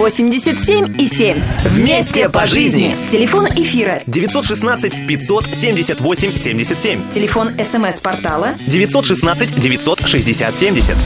87 и 7. Вместе по жизни. Телефон эфира 916 578 77. Телефон смс-портала 916 960 70.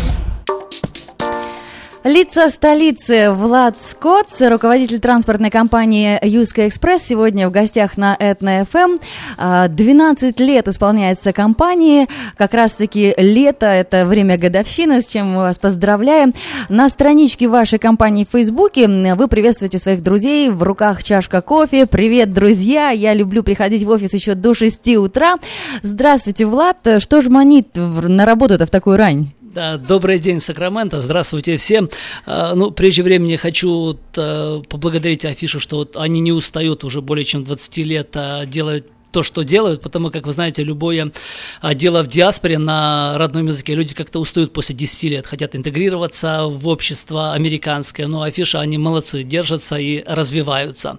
Лица столицы Влад Скотт, руководитель транспортной компании Юска Экспресс, сегодня в гостях на Этно ФМ. 12 лет исполняется компании, как раз-таки лето, это время годовщины, с чем мы вас поздравляем. На страничке вашей компании в Фейсбуке вы приветствуете своих друзей, в руках чашка кофе. Привет, друзья, я люблю приходить в офис еще до 6 утра. Здравствуйте, Влад, что ж манит на работу-то в такую рань? Да, добрый день, Сакраменто. Здравствуйте всем. А, ну, прежде времени хочу э, поблагодарить Афишу, что вот они не устают уже более чем 20 лет а, делать то, что делают, потому как, вы знаете, любое а, дело в диаспоре на родном языке, люди как-то устают после 10 лет, хотят интегрироваться в общество американское, но афиша, они молодцы, держатся и развиваются.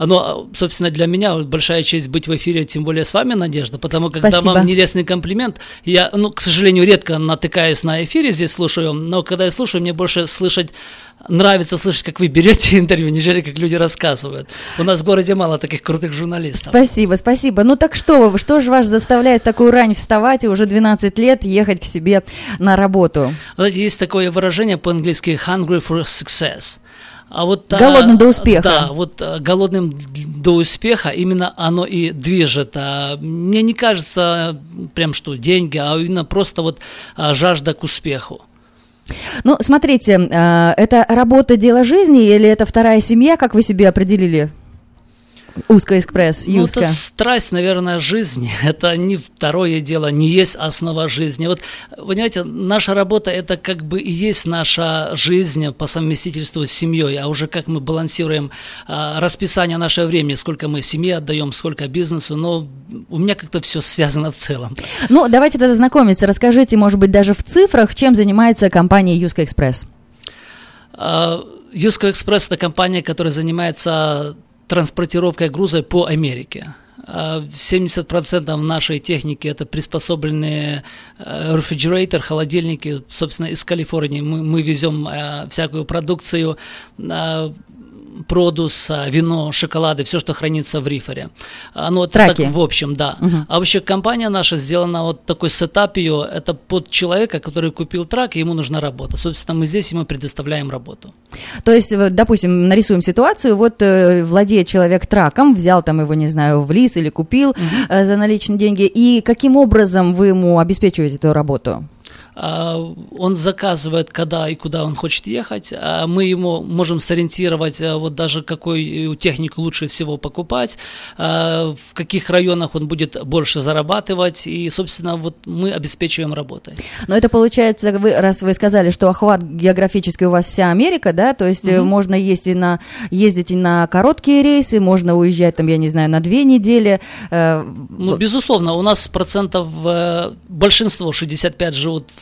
Но, собственно, для меня большая честь быть в эфире, тем более с вами, Надежда, потому как Спасибо. вам нелестный комплимент, я, ну, к сожалению, редко натыкаюсь на эфире, здесь слушаю, но когда я слушаю, мне больше слышать нравится слышать, как вы берете интервью, нежели как люди рассказывают. У нас в городе мало таких крутых журналистов. Спасибо, спасибо. Ну так что вы, что же вас заставляет такую рань вставать и уже 12 лет ехать к себе на работу? Знаете, есть такое выражение по-английски «hungry for success». А вот, голодным а, до успеха. Да, вот а, голодным до успеха именно оно и движет. А, мне не кажется прям что деньги, а именно просто вот а, жажда к успеху. Ну, смотрите, э, это работа, дело жизни или это вторая семья, как вы себе определили? Узкая экспресс, ну, это страсть, наверное, жизни. Это не второе дело, не есть основа жизни. Вот, понимаете, наша работа – это как бы и есть наша жизнь по совместительству с семьей, а уже как мы балансируем а, расписание нашего времени, сколько мы семье отдаем, сколько бизнесу, но у меня как-то все связано в целом. Ну, давайте тогда знакомиться. Расскажите, может быть, даже в цифрах, чем занимается компания Юска Экспресс? Юска Экспресс – это компания, которая занимается транспортировкой груза по Америке. 70% а нашей техники это приспособленные рефрижератор, холодильники, собственно, из Калифорнии. Мы, мы везем э, всякую продукцию продус, вино, шоколады, все, что хранится в рифере. Ну, вот Траки. Так, в общем, да. Угу. А вообще компания наша сделана вот такой сетап ее, это под человека, который купил трак, и ему нужна работа. Собственно, мы здесь ему предоставляем работу. То есть, допустим, нарисуем ситуацию, вот э, владеет человек траком, взял там его, не знаю, в лис или купил угу. э, за наличные деньги, и каким образом вы ему обеспечиваете эту работу? А, он заказывает, когда и куда он хочет ехать, а мы ему можем сориентировать, а, вот даже какую технику лучше всего покупать, в каких районах он будет больше зарабатывать, и, собственно, вот мы обеспечиваем работой. Но это получается, вы, раз вы сказали, что охват географический у вас вся Америка, да, то есть угу. можно ездить на, ездить и на короткие рейсы, можно уезжать там, я не знаю, на две недели. Э, ну, безусловно, у нас процентов, э, большинство, 65 живут в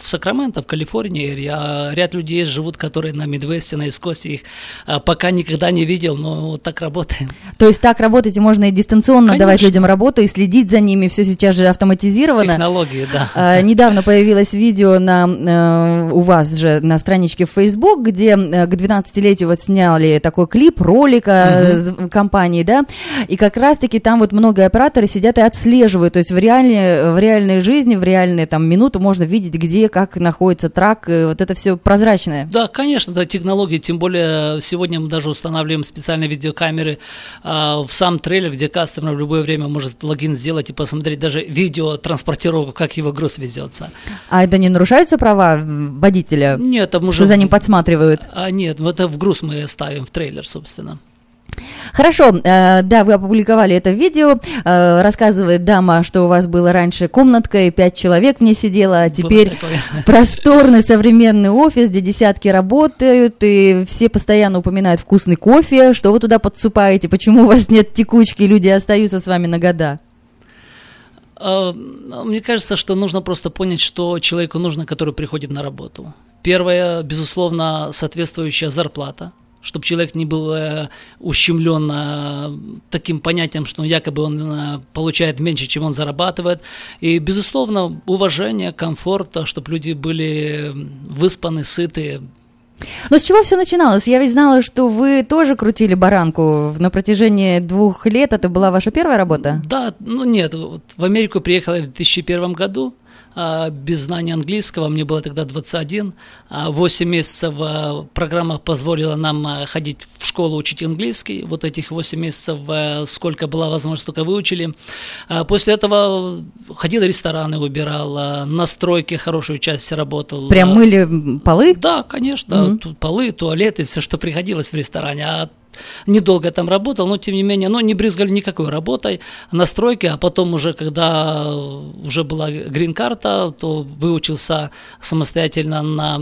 Сакраменто, в Калифорнии, ряд людей живут, которые на Мидвесте, на Искосте, их а, пока никогда не видел, но вот так работаем. То есть так работать можно и дистанционно Конечно. давать людям работу, и следить за ними, все сейчас же автоматизировано. Технологии, да. А, недавно появилось видео на, а, у вас же на страничке в Facebook, где а, к 12-летию вот сняли такой клип, ролика угу. компании, да, и как раз-таки там вот много операторы сидят и отслеживают, то есть в реальной, в реальной жизни, в реальные там минуту можно видеть, где, как находится трак, вот это все прозрачное. Да, конечно, да, технологии, тем более сегодня мы даже устанавливаем специальные видеокамеры а, в сам трейлер, где кастомер в любое время может логин сделать и посмотреть даже видео транспортировку, как его груз везется. А это не нарушаются права водителя? Нет, там уже... Что за ним подсматривают? А, нет, это в груз мы ставим в трейлер, собственно. Хорошо, э, да, вы опубликовали это видео. Э, рассказывает дама, что у вас было раньше комнатка, и пять человек в ней сидело, а теперь просторный современный офис, где десятки работают, и все постоянно упоминают вкусный кофе. Что вы туда подсыпаете? Почему у вас нет текучки, люди остаются с вами на года? Э, мне кажется, что нужно просто понять, что человеку нужно, который приходит на работу. Первое, безусловно, соответствующая зарплата чтобы человек не был э, ущемлен э, таким понятием, что якобы он э, получает меньше, чем он зарабатывает. И, безусловно, уважение, комфорт, чтобы люди были выспаны, сыты, Но с чего все начиналось? Я ведь знала, что вы тоже крутили баранку на протяжении двух лет. Это была ваша первая работа? Да, ну нет, вот в Америку приехала в 2001 году, без знания английского, мне было тогда 21, а 8 месяцев а, программа позволила нам а, ходить в школу учить английский, вот этих 8 месяцев, а, сколько была возможность, только выучили. А После этого ходил в рестораны, убирал, а, на стройке хорошую часть работал. Прям А, мыли полы? Да, конечно, тут полы, туалеты, все, что приходилось в ресторане. А недолго там работал, но тем не менее, ну, не брызгали никакой работой на стройке, а потом уже, когда уже была грин-карта, то выучился самостоятельно на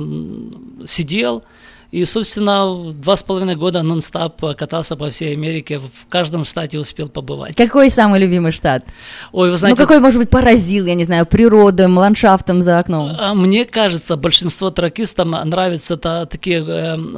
сидел, и, собственно, два с половиной года нон-стоп катался по всей Америке, в каждом штате успел побывать. Какой самый любимый штат? Ой, вы знаете, ну, какой, может быть, поразил, я не знаю, природой, ландшафтом за окном? А Мне кажется, большинство тракистам нравятся та- такие эм,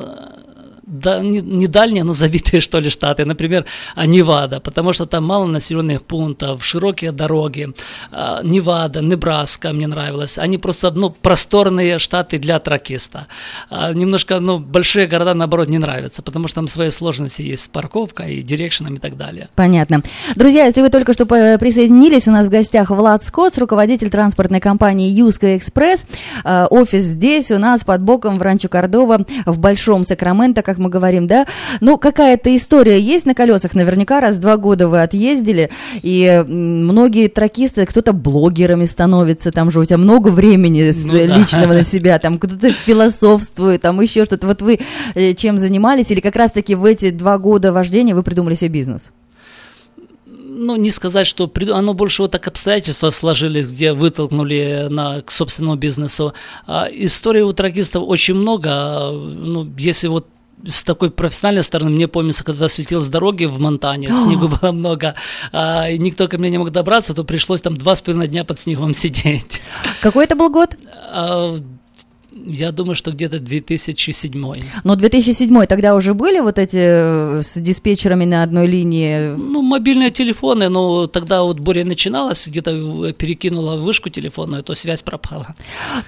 да, не, не дальние, но забитые, что ли, штаты. Например, а, Невада, потому что там мало населенных пунктов, широкие дороги. А, Невада, Небраска мне нравилось. Они просто, ну, просторные штаты для тракиста. А Немножко, ну, большие города, наоборот, не нравятся, потому что там свои сложности есть с парковкой и дирекшеном и так далее. Понятно. Друзья, если вы только что по- присоединились, у нас в гостях Влад Скотт, руководитель транспортной компании Юска Экспресс. Э, Офис здесь у нас под боком в Ранчо Кордова, в Большом Сакраменто, как мы говорим, да? Ну, какая-то история есть на колесах, наверняка, раз в два года вы отъездили, и многие тракисты, кто-то блогерами становится, там же у тебя много времени с- Ну да. личного на себя, там кто-то философствует, там еще что-то. Вот вы э, чем занимались, или как раз-таки в эти два года вождения вы придумали себе бизнес? ну, не сказать, что оно больше вот так обстоятельства сложились, где вытолкнули на, к собственному бизнесу. А, историй у тракистов очень много. А, Ну, если вот с такой профессиональной стороны, мне помнится, когда слетел с дороги в Монтане, снегу было много, а, и никто ко мне не мог добраться, то пришлось там два с половиной дня под снегом сидеть. Какой это был год? Я думаю, что где-то 2007. Ну, 2007 тогда уже были вот эти э, с диспетчерами на одной линии. Ну, мобильные телефоны, но тогда вот буря начиналась, где-то перекинула вышку телефонную, то связь пропала.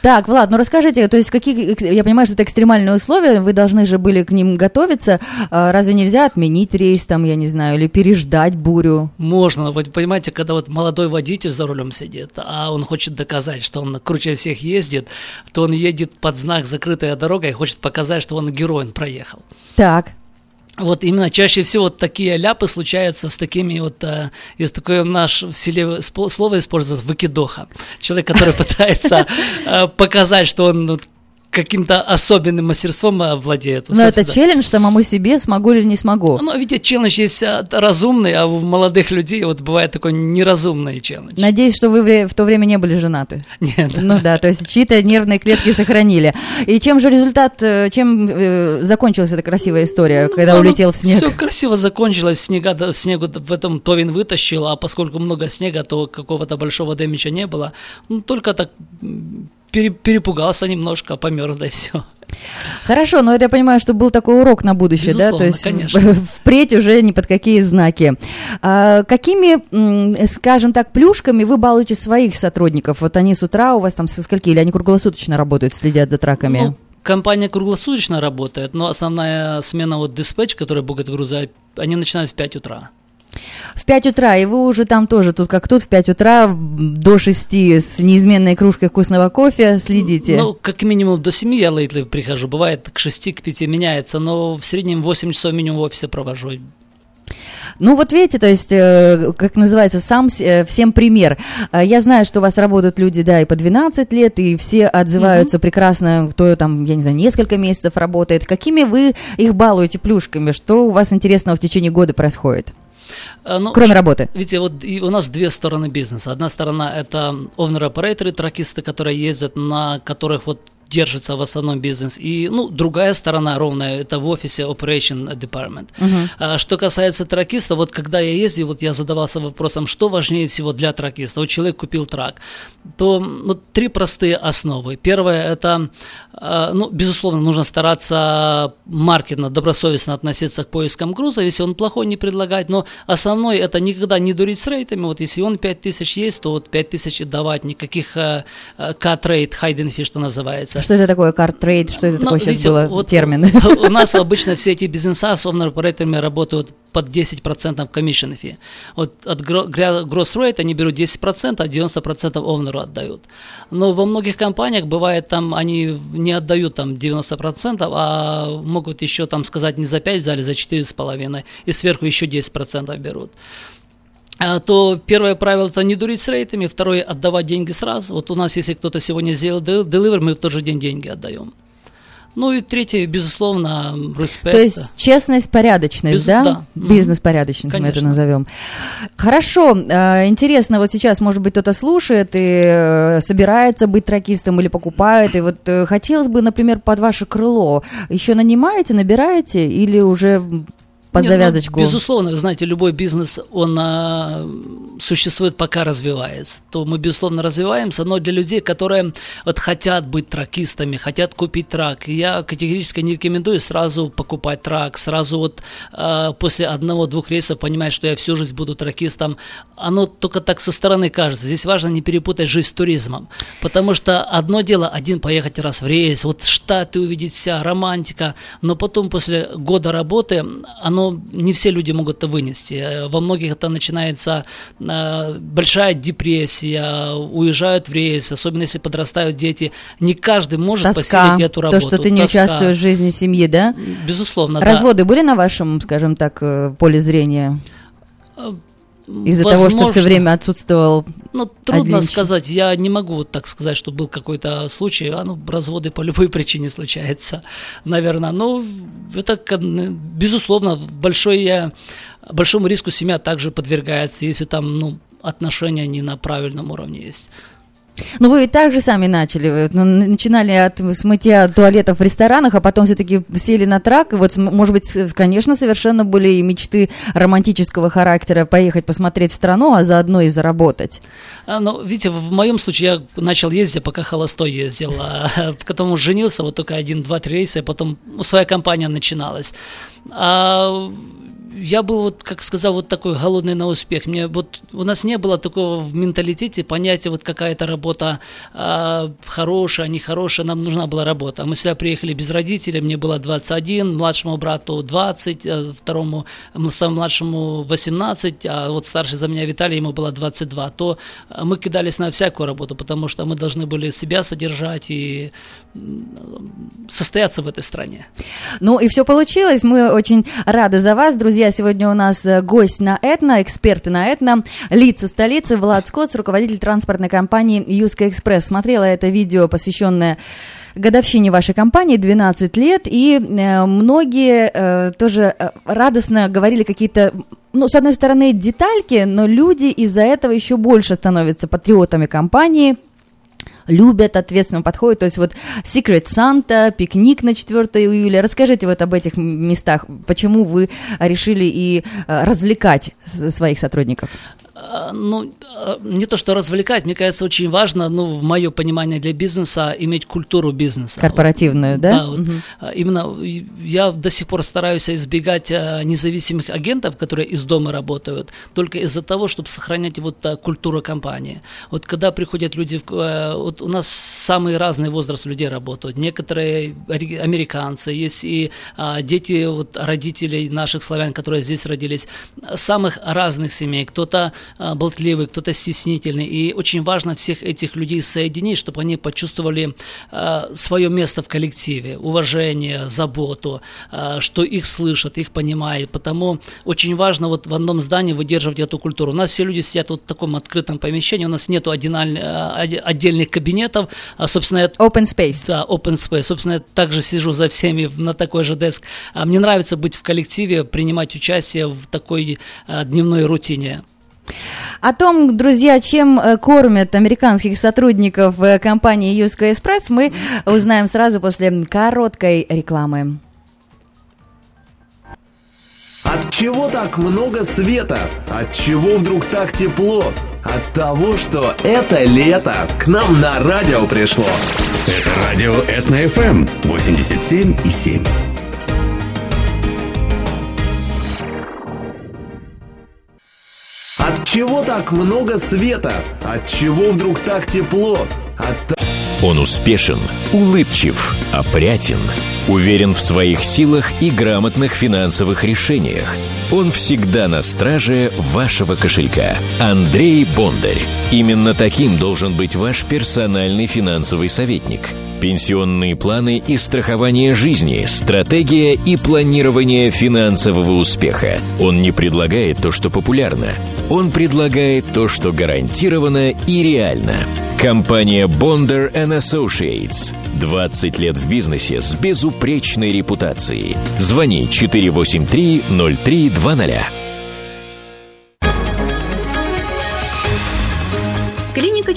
Так, Влад, ну расскажите, то есть какие, экс- я понимаю, что это экстремальные условия, вы должны же были к ним готовиться. А Разве нельзя отменить рейс там, я не знаю, или переждать бурю? Можно, вот понимаете, когда вот молодой водитель за рулем сидит, а он хочет доказать, что он круче всех ездит, то он едет под знак «закрытая дорога» и хочет показать, что он герой, он проехал. Так, Вот именно чаще всего вот такие ляпы случаются с такими вот, э, есть такое наш в селе слово используется выкидоха. Человек, который пытается э, показать, что он каким-то особенным мастерством э, владеет. но это Собственно. челлендж самому себе, смогу или не смогу. Ну, видите, челлендж есть э, разумный, а у молодых людей вот бывает такой неразумный челлендж. Надеюсь, что вы в то время не были женаты. Нет. Ну да, то есть чьи-то нервные клетки сохранили. И чем же результат, э, чем закончилась эта красивая история, когда улетел в снег? Все красиво закончилось, снега, да, снегу в этом Товин вытащил, а поскольку много снега, то какого-то большого дэмича не было. Ну, только так перепугался немножко, померз, да и все. Хорошо, но это я понимаю, что был такой урок на будущее, да? То Безусловно, есть конечно. впредь уже ни под какие знаки. А, какими, скажем так, плюшками вы балуете своих сотрудников? Вот они с утра у вас там со скольки, или они круглосуточно работают, следят за траками? Ну, компания круглосуточно работает, но основная смена вот диспетч, который букет груза, они начинают в 5 утра. В 5 утра, и вы уже там тоже, тут как тут, в 5 утра до 6 с неизменной кружкой вкусного кофе следите. Ну, как минимум до 7 я лейтли прихожу, бывает к 6, к 5 меняется, но в среднем 8 часов минимум в офисе провожу. Ну вот видите, то есть, э, как называется, сам э, всем пример. Э, Я знаю, что у вас работают люди, да, и по 12 лет, и все отзываются прекрасно, кто там, я не знаю, несколько месяцев работает. Какими вы их балуете плюшками? Что у вас интересного в течение года происходит? А, ну, Кроме работы. Видите, вот и у нас две стороны бизнеса. Одна сторона это owner-операторы, тракисты, которые ездят, на которых вот держится в основном бизнес. И, ну, другая сторона ровная, это в офисе Operation Department. А что касается тракиста, вот когда я ездил, вот я задавался вопросом, что важнее всего для тракиста. Вот человек купил трак, то вот три простые основы. Первое это, а, ну, безусловно, нужно стараться маркетно, добросовестно относиться к поискам груза, если он плохой, не предлагать, но основной это никогда не дурить с рейтами, вот если он 5000 есть, то вот 5000 и давать, никаких and fish, что называется. Что это такое картрейд? Что это Ну, такое сейчас видите, было вот термин? У нас обычно все эти бизнеса с owner работают под 10% commission fee. Вот от gross rate они берут 10%, а 90% овнеру отдают. Но во многих компаниях бывает там, они не отдают там 90%, а могут еще там сказать не за 5 взяли, за 4,5, и сверху еще 10% берут. А, то первое правило это не дурить с рейтами, второе отдавать деньги сразу. Вот у нас, если кто-то сегодня сделал дел- deliver, мы в тот же день деньги отдаем. Ну и третье, безусловно, респект. То есть честность, порядочность, Без- да? да. Бизнес-порядочность мы это назовем. Хорошо, э, интересно, вот сейчас, может быть, кто-то слушает и э, собирается быть тракистом или покупает, и вот э, хотелось бы, например, под ваше крыло еще нанимаете, набираете или уже под Нет, ну, завязочку? безусловно, вы знаете, любой бизнес, он а, существует, пока развивается. То мы, безусловно, развиваемся, но для людей, которые вот хотят быть тракистами, хотят купить трак, я категорически не рекомендую сразу покупать трак, сразу вот а, после одного-двух рейсов понимать, что я всю жизнь буду тракистом. Оно только так со стороны кажется. Здесь важно не перепутать жизнь с туризмом, потому что одно дело один поехать раз в рейс, вот штаты увидеть вся романтика, но потом после года работы оно не все люди могут это вынести. Э, Во многих это начинается э, большая депрессия, уезжают в рейс, особенно если подрастают дети. Не каждый может Тоска, посилить эту то, работу. что ты не Тоска. участвуешь в жизни семьи, да? Безусловно, да. Разводы были на вашем, скажем так, э, поле зрения? Из-за того, что все время отсутствовал Ну, трудно член. сказать. Я не могу вот так сказать, что был какой-то случай. А ну, разводы по любой причине случаются, наверное. Но это, кон- безусловно, большой, большому риску семья также подвергается, если там ну, отношения не на правильном уровне есть. Ну, вы и так же сами начали. Вы, ну, начинали от смытья туалетов в ресторанах, а потом все-таки сели на трак. И вот, может быть, конечно, совершенно были и мечты романтического характера поехать посмотреть страну, а заодно и заработать. А, ну, видите, в моем случае я начал ездить, пока холостой ездил. А потом женился, вот только один, два, три рейса, и потом ну, своя компания начиналась. А я был, вот, как сказал, вот такой голодный на успех. Мне вот у нас не было такого в менталитете понятия, вот какая-то работа а, хорошая, нехорошая, нам нужна была работа. Мы сюда приехали без родителей, мне было 21, младшему брату 20, а второму, самому младшему 18, а вот старший за меня Виталий, ему было 22. То а, мы кидались на всякую работу, потому что мы должны были себя содержать и состояться в этой стране. Ну и все получилось. Мы очень рады за вас, друзья. Сегодня у нас э, гость на Этно, эксперты на Этно, лица столицы Влад Скотс, руководитель транспортной компании Юска Экспресс. Смотрела это видео, посвященное годовщине вашей компании, 12 лет, и э, многие э, тоже радостно говорили какие-то ну, с одной стороны, детальки, но люди из-за этого еще больше становятся патриотами компании, любят, ответственно подходят. То есть вот Secret Santa, пикник на 4 июля. Расскажите вот об этих местах. Почему вы решили и э, развлекать своих сотрудников? А, Ну, а, не то, что развлекать, мне кажется, очень важно, ну, в мое понимание для бизнеса, иметь культуру бизнеса. Корпоративную, да? Да, вот, а, именно я до сих пор стараюсь избегать независимых агентов, которые из дома работают, только из-за того, чтобы сохранять вот культуру компании. Вот когда приходят люди, э, вот у нас самый разный возраст людей работают. Некоторые американцы, есть и а, дети вот родителей наших славян, которые здесь родились, самых разных семей. Кто-то болтливый, кто-то стеснительный. И очень важно всех этих людей соединить, чтобы они почувствовали а, свое место в коллективе, уважение, заботу, а, что их слышат, их понимают. Потому очень важно вот в одном здании выдерживать эту культуру. У нас все люди сидят вот в таком открытом помещении, у нас а, оде- отдельных кабинетов, а, собственно, я Open Space. да, open space. Собственно, я также сижу за всеми на такой же деск. А Мне нравится быть в коллективе, принимать участие в такой а, дневной рутине. О том, друзья, чем э, кормят американских сотрудников э, компании Юска Экспресс, мы узнаем сразу после короткой рекламы. От чего так много света? От чего вдруг так тепло? От того, что это лето к нам на радио пришло. Это радио Этно-ФМ 87,7. Чего так много света? От чего вдруг так тепло? От Он успешен, улыбчив, опрятен, уверен в своих силах и грамотных финансовых решениях. Он всегда на страже вашего кошелька. Андрей Бондарь. Именно таким должен быть ваш персональный финансовый советник. Пенсионные планы и страхование жизни, стратегия и планирование финансового успеха. Он не предлагает то, что популярно. Он предлагает то, что гарантированно и реально. Компания Bonder Associates. 20 лет в бизнесе с безупречной репутацией. Звони 483 0320.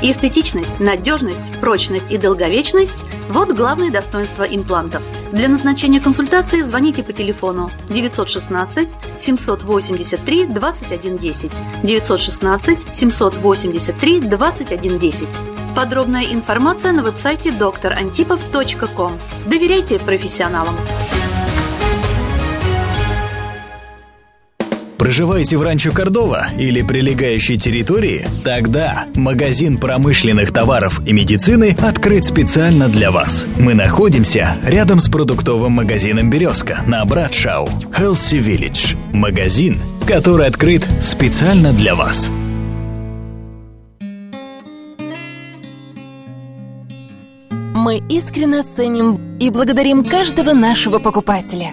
Эстетичность, надежность, прочность и долговечность – вот главные достоинства имплантов. Для назначения консультации звоните по телефону 916 783 2110 916 783 2110. Подробная информация на веб-сайте drantipov.com. Доверяйте профессионалам. Проживаете в Ранчо Кордова или прилегающей территории? Тогда магазин промышленных товаров и медицины открыт специально для вас. Мы находимся рядом с продуктовым магазином «Березка» на Братшау. Healthy Village. Магазин, который открыт специально для вас. Мы искренне ценим и благодарим каждого нашего покупателя.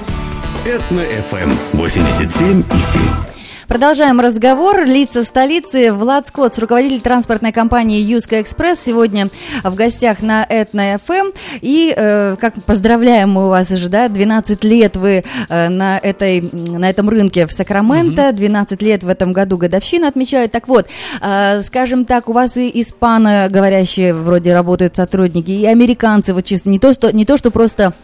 Этно FM 87 и 7. Продолжаем разговор. Лица столицы. Влад Скотт, руководитель транспортной компании Юска Экспресс, сегодня в гостях на Этно ФМ. И, э, как поздравляем мы вас уже, да, 12 лет вы э, на, этой, на этом рынке в Сакраменто, 12 лет в этом году годовщину отмечают. Так вот, э, скажем так, у вас и испаноговорящие вроде работают сотрудники, и американцы, вот чисто не то, что, не то, что просто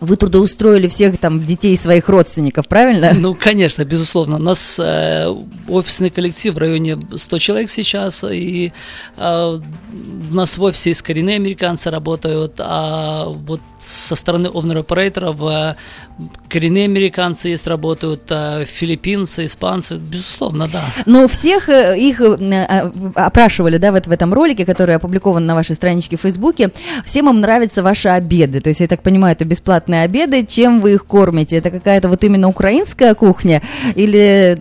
вы трудоустроили всех там детей своих родственников, правильно? Ну, конечно, безусловно. У нас э, офисный коллектив в районе 100 человек сейчас, и э, у нас в офисе из коренные американцы работают, а вот со стороны овнер-операторов э, коренные американцы есть, работают, э, филиппинцы, испанцы, безусловно, да. Но всех э, их опрашивали, да, вот в этом ролике, который опубликован на вашей страничке в Фейсбуке, всем им нравятся ваши обеды, то есть, я так понимаю, это бесплатные обеды, чем вы их кормите? Это какая-то вот именно украинская кухня или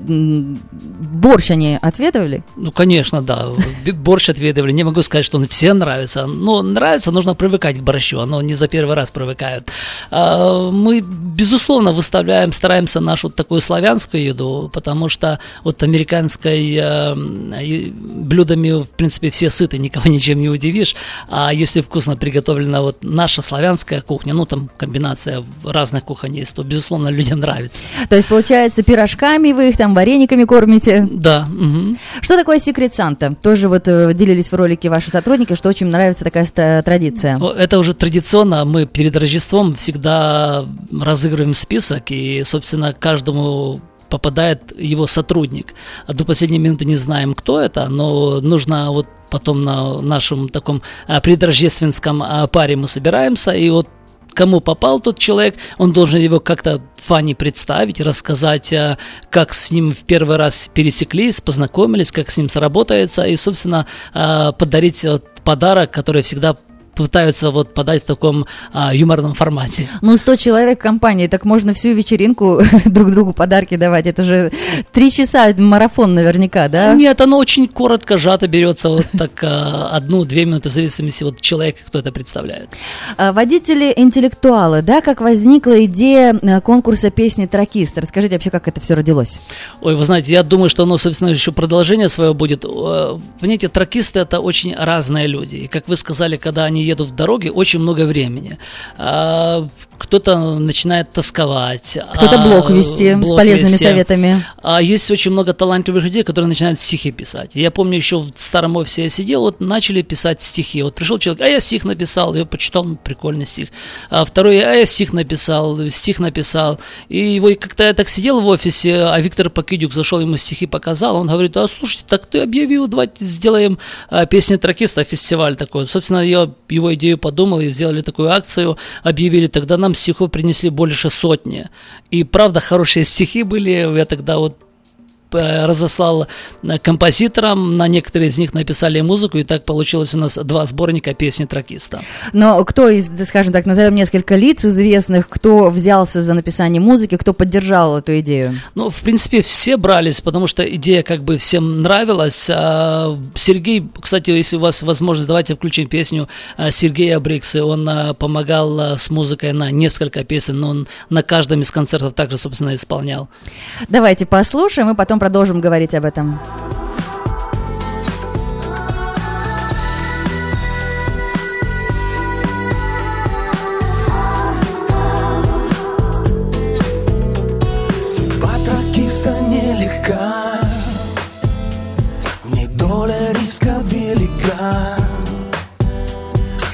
борщ они отведывали? Ну, конечно, да. Борщ отведывали. Не могу сказать, что он всем нравится. Но нравится, нужно привыкать к борщу. Оно не за первый раз привыкают. А, мы, безусловно, выставляем, стараемся нашу такую славянскую еду, потому что вот американской э, блюдами, в принципе, все сыты, никого ничем не удивишь. А если вкусно приготовлена вот наша славянская кухня, ну, там комбинация комбинация разных кухонь есть, то, безусловно, людям нравится. То есть, получается, пирожками вы их там, варениками кормите? Да. Угу. Что такое секрет Санта? Тоже вот э, делились в ролике ваши сотрудники, что очень нравится такая традиция. Это уже традиционно. Мы перед Рождеством всегда разыгрываем список, и, собственно, каждому попадает его сотрудник. А до последней минуты не знаем, кто это, но нужно вот потом на нашем таком а, предрождественском а, паре мы собираемся, и вот кому попал тот человек, он должен его как-то Фанни представить, рассказать, э, как с ним в первый раз пересеклись, познакомились, как с ним сработается, и, собственно, подарить подарок, который всегда пытаются вот подать в таком а, юморном формате. Ну, 100 человек в компании, так можно всю вечеринку друг другу подарки давать. Это же три часа марафон наверняка, да? Нет, оно очень коротко, сжато берется вот так а, одну-две минуты, в зависимости от человека, кто это представляет. А, Водители-интеллектуалы, да, как возникла идея э, конкурса песни «Тракист»? Расскажите вообще, как это все родилось? Ой, вы знаете, я думаю, что оно, собственно, еще продолжение свое будет. Понимаете, тракисты это очень разные люди. И как вы сказали, когда они едут в дороге, очень много времени. Кто-то начинает тосковать. Кто-то а, блог вести с блог полезными вести. советами. А есть очень много талантливых людей, которые начинают стихи писать. Я помню, еще в старом офисе я сидел, вот начали писать стихи. Вот пришел человек, а я стих написал, я почитал, ну, прикольный стих. А второй, а я стих написал, стих написал. И его и как-то я так сидел в офисе, а Виктор Покидюк зашел, ему стихи показал, он говорит, а слушайте, так ты объявил, давайте сделаем а, песни тракиста, фестиваль такой. Собственно, я его идею подумал и сделали такую акцию, объявили, тогда нам стихов принесли больше сотни. И правда, хорошие стихи были, я тогда вот разослал э, композиторам, на некоторые из них написали музыку, и так получилось у нас два сборника песни тракиста. Но кто из, скажем так, назовем несколько лиц известных, кто взялся за написание музыки, кто поддержал эту идею? Ну, в принципе, все брались, потому что идея как бы всем нравилась. А, Сергей, кстати, если у вас возможность, давайте включим песню а, Сергея Брикса. Он а, помогал с музыкой на несколько песен, но он на каждом из концертов также, собственно, исполнял. Давайте послушаем и потом продолжим говорить об этом.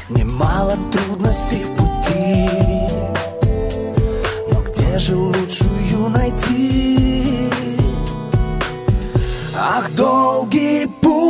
Немало трудностей в пути. Но где же лучшую Ах, долгий путь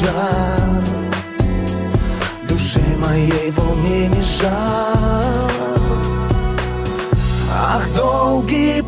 пожар Душе моей волнений жар. Ах, долгий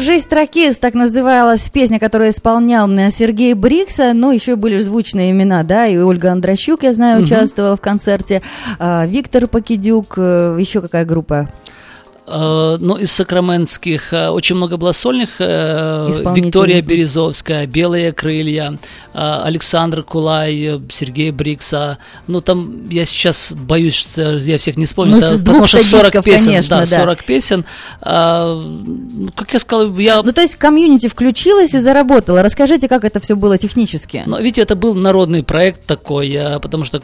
«Держись, тракист» так называлась песня, которую исполнял э, Сергей Брикса, но еще были звучные имена, да, и Ольга Андрощук, я знаю, Мгм. участвовала в концерте, а, Виктор Покидюк, э, еще какая группа? Э, Ну, из сакраментских э, очень много было сольных. э. Виктория Березовская, «Белые крылья», Александр Кулай, Сергей Брикса. Ну, там я сейчас боюсь, что я всех не вспомню. Ну, с потому что двух-то 40 дисков, песен. конечно, да, да. 40 песен. А, ну, как я сказал, я... Ну, то есть комьюнити включилась и заработала. Расскажите, как это все было технически? Но видите, это был народный проект такой, потому что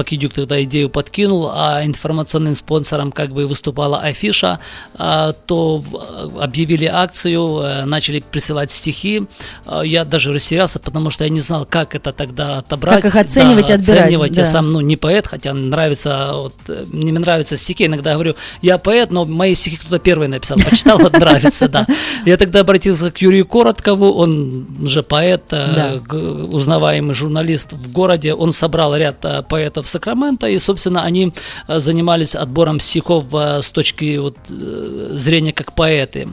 Покидюк тогда идею подкинул, а информационным спонсором как бы выступала Афиша, а, то в- объявили акцию, э, начали присылать стихи. А, Я даже растерялся, потому что я не знал, как это тогда отобрать. Как их оценивать и отбирать, оценивать. Я да. сам, ну, не поэт, хотя нравится, вот, э, мне нравятся стихи. Иногда говорю, я поэт, но мои стихи кто-то первый написал, почитал, вот нравится, да. Я тогда обратился к Юрию Короткову, он же поэт, э, Да. узнаваемый журналист в городе. Он собрал ряд поэтов Сакрамента, и, собственно, они э, занимались отбором стихов э, с точки вот, э, зрения как поэты.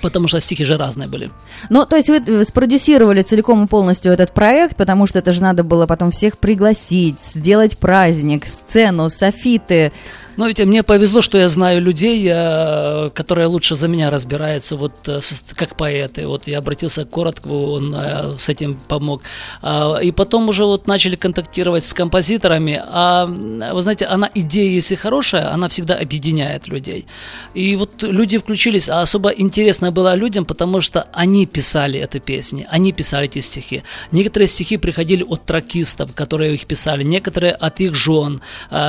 Потому что стихи же разные были. Ну, то есть вы спродюсировали целиком и полностью этот проект, потому что это же надо было потом всех пригласить, сделать праздник, сцену, софиты. Ну, ведь мне повезло, что я знаю людей, э, которые лучше за меня разбираются, вот э, как поэты. Вот я обратился к Короткову, он э, с этим помог. А, И потом уже вот начали контактировать с композиторами. А вы знаете, она идея, если хорошая, она всегда объединяет людей. И вот люди включились, а особо интересно было людям, потому что они писали эти песни, они писали эти стихи. Некоторые стихи приходили от тракистов, которые их писали, некоторые от их жен,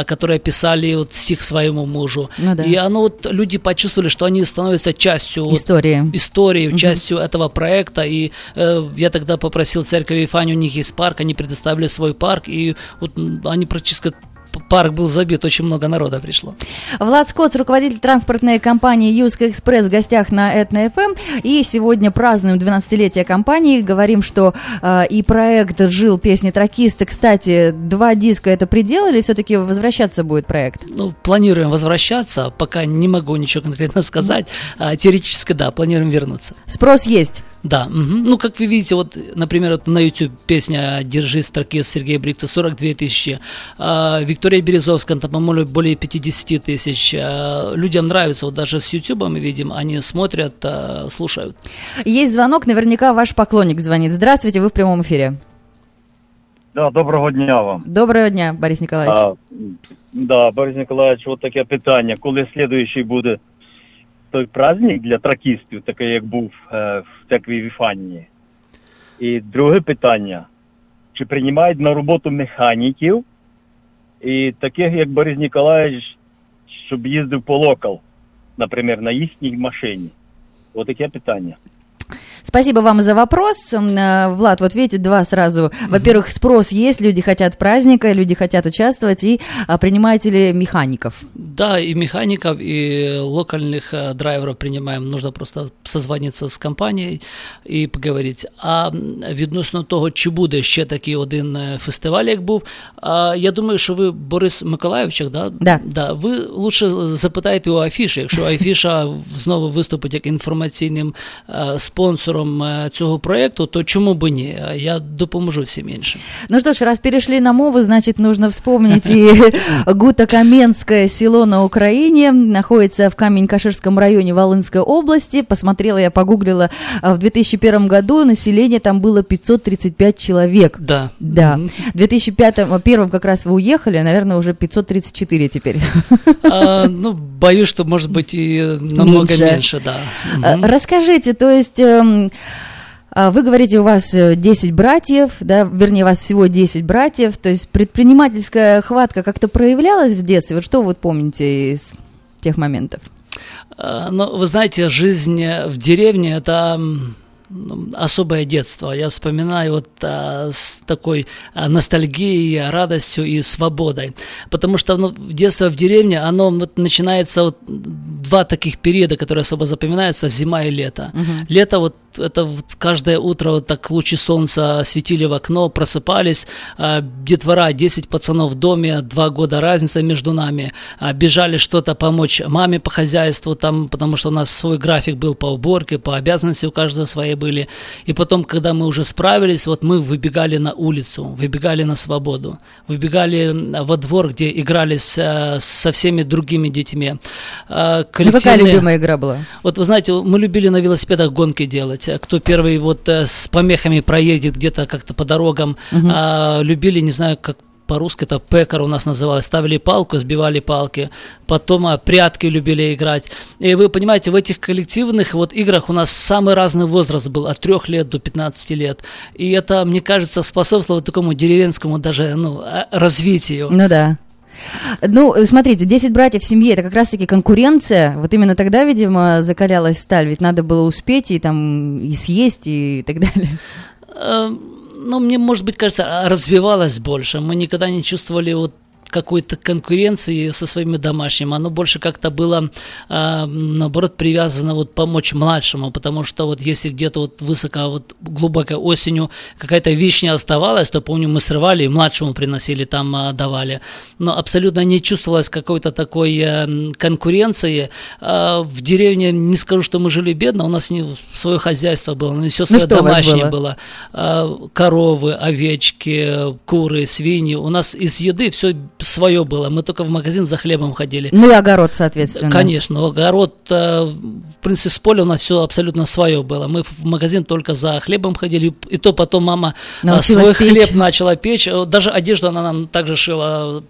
которые писали вот стих своему мужу. Ну да. И оно вот люди почувствовали, что они становятся частью вот Истории. истории, Мгм. частью этого проекта. И э, я тогда попросил церковь Ифани, у них есть парк, они предоставили свой парк, и вот они практически парк был забит, очень много народа пришло. Влад Скотт, руководитель транспортной компании Юска Экспресс в гостях на Этно ФМ. И сегодня празднуем 12-летие компании. Говорим, что э, и проект «Жил песни тракиста». Кстати, два диска это предел или все-таки возвращаться будет проект? Ну, планируем возвращаться, пока не могу ничего конкретно сказать. А, теоретически, да, планируем вернуться. Спрос есть. Да, мгм. ну как вы видите, вот, например, вот на YouTube песня «Держи строки» Сергея Брикца 42 тысячи, А, Виктория Березовская, там, по-моему, более 50 тысяч. А, Людям нравится, вот даже с YouTube мы видим, они смотрят, а, слушают. Есть звонок, наверняка ваш поклонник звонит. Здравствуйте, вы в прямом эфире. Да, доброго дня вам. Доброго дня, Борис Николаевич. А, да, Борис Николаевич, от таке питання. Коли слідуючий буде той праздник для тракістів, такий як був е, в церкві Віфанії? І друге питання. Чи приймають на роботу механіків і таких, як Борис Ніколаєвич, щоб їздив по локал, наприклад, на їхній машині? Отаке питання. Спасибо вам за вопрос. М, э, Влад, вот видите, два сразу. Во-первых, спрос есть, люди хотят праздника, люди хотят участвовать, и а, принимаете ли механиков? Да, и механиков, и локальных э, драйверов принимаем. Нужно просто созвониться з компанією і поговорити. А м, відносно того, чи буде ще такий один е, фестиваль, як був, а, я думаю, що ви Борис Миколаївчик, да? Да. Да, ви лучше запитайте у Афіші, якщо Афіша знову виступить як інформаційним е, спонсором е, цього проєкту, то чому б ні? Е, Я допоможу всім іншим. Ну что ж, раз перешли на мову, значит, нужно вспомнить и Гуто-Каменское село на Украине. Находится в Камень-Каширском районе Волынской области. Посмотрела, я погуглила, а, в 2001 году население там было 535 человек. Да. Да. В 2005 первом как раз вы уехали, наверное, уже 534 теперь. А, ну, боюсь, что может быть и намного Меньше. меньше, да. А, Мгм. Расскажите, то есть эм, а, вы говорите, у вас э, 10 братьев, да, вернее, у вас всего 10 братьев, то есть предпринимательская хватка как-то проявлялась в детстве? Вот что вы помните из тех моментов? А, Ну, вы знаете, жизнь в деревне это особое детство. Я вспоминаю вот а, с такой а, ностальгией, радостью и свободой. Потому что ну, детство в деревне, оно вот начинается вот два таких периода, которые особо запоминаются, зима и лето. Мгм. Лето вот это вот каждое утро вот так лучи солнца светили в окно, просыпались, а, детвора, 10 пацанов в доме, два года разница между нами, а, бежали что-то помочь маме по хозяйству, там, потому что у нас свой график был по уборке, по обязанности у каждого свои были. И потом, когда мы уже справились, вот мы выбегали на улицу, выбегали на свободу, выбегали во двор, где играли с, э, со всеми другими детьми. А, Ну, какая коллективные- любимая игра была? вот вы знаете, мы любили на велосипедах гонки делать. А Кто первый вот э, с помехами проедет где-то как-то по дорогам. А, любили, не знаю, как по-русски это пекар у нас называлось. Ставили палку, сбивали палки. Потом а, прятки любили играть. И вы понимаете, в этих коллективных вот играх у нас самый разный возраст был. От 3 лет до 15 лет. И это, мне кажется, способствовало такому деревенскому даже ну, а, развитию. Ну да. Ну, смотрите, 10 братьев в семье, это как раз-таки конкуренция. Вот именно тогда, видимо, закалялась сталь, ведь надо было успеть и там и съесть и так далее. Ну, мне, может быть, кажется, развивалось больше. Мы никогда не чувствовали вот какой-то конкуренции со своими домашними. Оно больше как-то было, э, наоборот, привязано вот помочь младшему, потому что вот если где-то вот высоко, вот глубоко осенью какая-то вишня оставалась, то, помню, мы срывали и младшему приносили, там э, давали. Но абсолютно не чувствовалось какой-то такой э, конкуренции. Э, в деревне, не скажу, что мы жили бедно, у нас не свое хозяйство было, но все свое Ну, домашнее было? было. А, коровы, овечки, куры, свиньи. У нас из еды все свое было. Мы только в магазин за хлебом ходили. Ну и огород, соответственно. Конечно, огород, э, в принципе, с поля у нас все абсолютно свое было. Мы в магазин только за хлебом ходили, и то потом мама э, Научилась свой печь. хлеб начала печь. Э, Даже одежду она нам также шила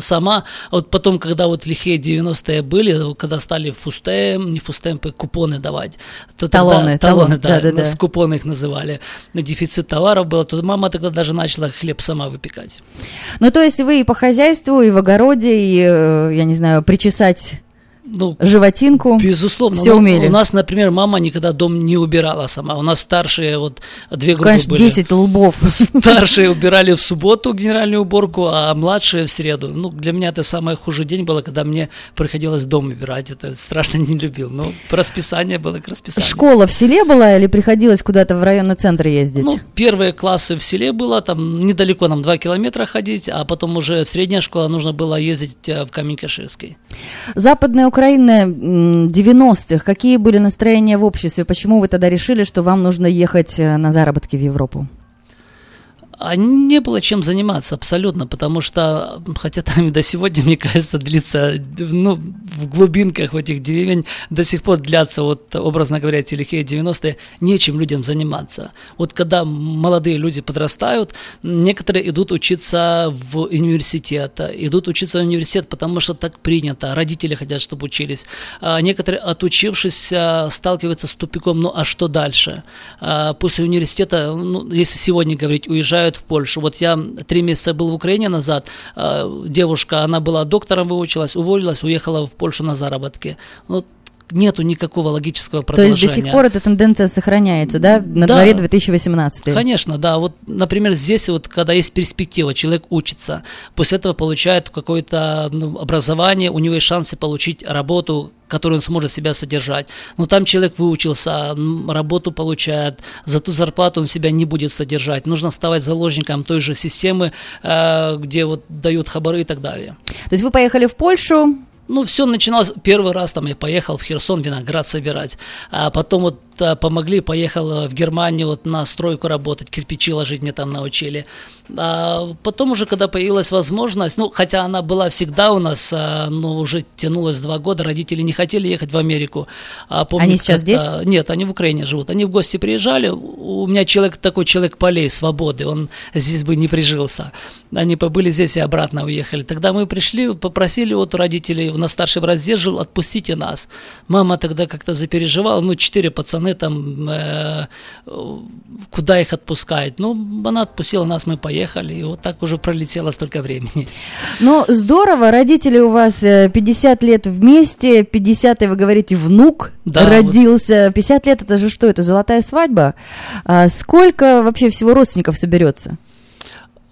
сама. Вот потом, когда вот лихие 90-е были, когда стали фустем, не фустемпы, купоны давать. То тогда- Талоны, талоны, талон, да, да-да-да. нас купоны их называли. На дефицит товаров было, то мама тогда даже начала хлеб сама выпекать. Ну, то есть вы и по хозяйству, и в огороде, и, э, я не знаю, причесать Ну, животинку. Безусловно. Все Ну, умели. У нас, например, мама никогда дом не убирала сама. У нас старшие, вот две группы Конечно, были. 10 лбов. Старшие убирали в субботу генеральную уборку, а младшие в среду. Ну, для меня это самый худший день было, когда мне приходилось дом убирать. Это страшно не любил. Но расписание было к расписанию. Школа в селе была или приходилось куда-то в районный центр ездить? Ну, первые классы в селе было, там недалеко нам 2 километра ходить, а потом уже в средняя школа нужно было ездить э, в Камень-Каширский. Западная Украина м, 90-х. Какие были настроения в обществе? Почему вы тогда решили, что вам нужно ехать э, на заработки в Европу? А не было чем заниматься абсолютно, потому что, хотя там и до сегодня, мне кажется, длится, ну, в глубинках в этих деревень до сих пор длятся, вот, образно говоря, эти лихие 90-е, нечем людям заниматься. Вот когда молодые люди подрастают, некоторые идут учиться в университет, идут учиться в университет, потому что так принято, родители хотят, чтобы учились. А некоторые, отучившись, а, сталкиваются с тупиком, ну а что дальше? А, После университета, ну, если сегодня говорить, уезжают в Польшу. Вот я три месяца был в Украине назад, а, девушка, она была доктором, выучилась, уволилась, уехала в Польшу на заработки. Ну, нету никакого логического То есть продолжения. до сих пор эта тенденция сохраняется, да? На Да. дворе 2018. Конечно, да. Вот, например, здесь вот, когда есть перспектива, человек учится, после этого получает какое-то ну, образование, у него есть шансы получить работу, которую он сможет себя содержать. Но там человек выучился, работу получает, за ту зарплату он себя не будет содержать. Нужно ставать заложником той же системы, э, где вот дают хабары и так далее. То есть вы поехали в Польшу, Ну, все начиналось, первый раз там я поехал в Херсон виноград собирать, а потом вот помогли, поехал э, в Германию вот на стройку работать, кирпичи ложить мне там научили. А потом уже, когда появилась возможность, ну, хотя она была всегда у нас, а, но уже тянулась два года, родители не хотели ехать в Америку. А помню, Они сейчас как-то- Нет, они в Украине живут. Они в гости приезжали, у меня человек такой человек полей, свободы, он здесь бы не прижился. Они побыли здесь и обратно уехали. Тогда мы пришли, попросили вот у родителей, у нас старший брат здесь жил, отпустите нас. Мама тогда как-то запереживала, ну, четыре пацаны там, э, э, куда их отпускать? Ну, она отпустила нас, мы поехали, и вот так уже пролетело столько времени. Ну, здорово, родители у вас э, 50 лет вместе, 50 вы говорите, внук Да, родился. 50 лет это же что, это золотая свадьба? А сколько вообще всего родственников соберется?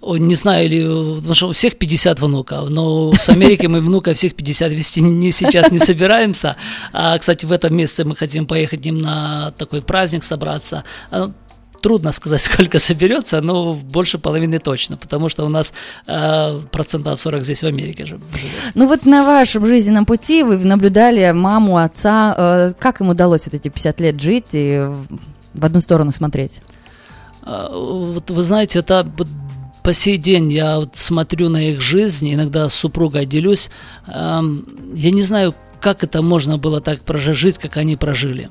Не знаю, или, потому что у всех 50 внуков, но с Америки мы внука всех 50 вести не, сейчас не собираемся. А, кстати, в этом месяце мы хотим поехать к ним на такой праздник собраться. А, Трудно сказать, сколько соберется, но больше половины точно, потому что у нас э, процентов 40 здесь в Америке же живет. Ну вот на вашем жизненном пути вы наблюдали маму, отца. э, Как им удалось вот эти 50 лет жить и в одну сторону смотреть? А, Вот вы знаете, это по сей день я вот смотрю на их жизнь, иногда с супругой делюсь. Я не знаю, как это можно было так прожить, как они прожили.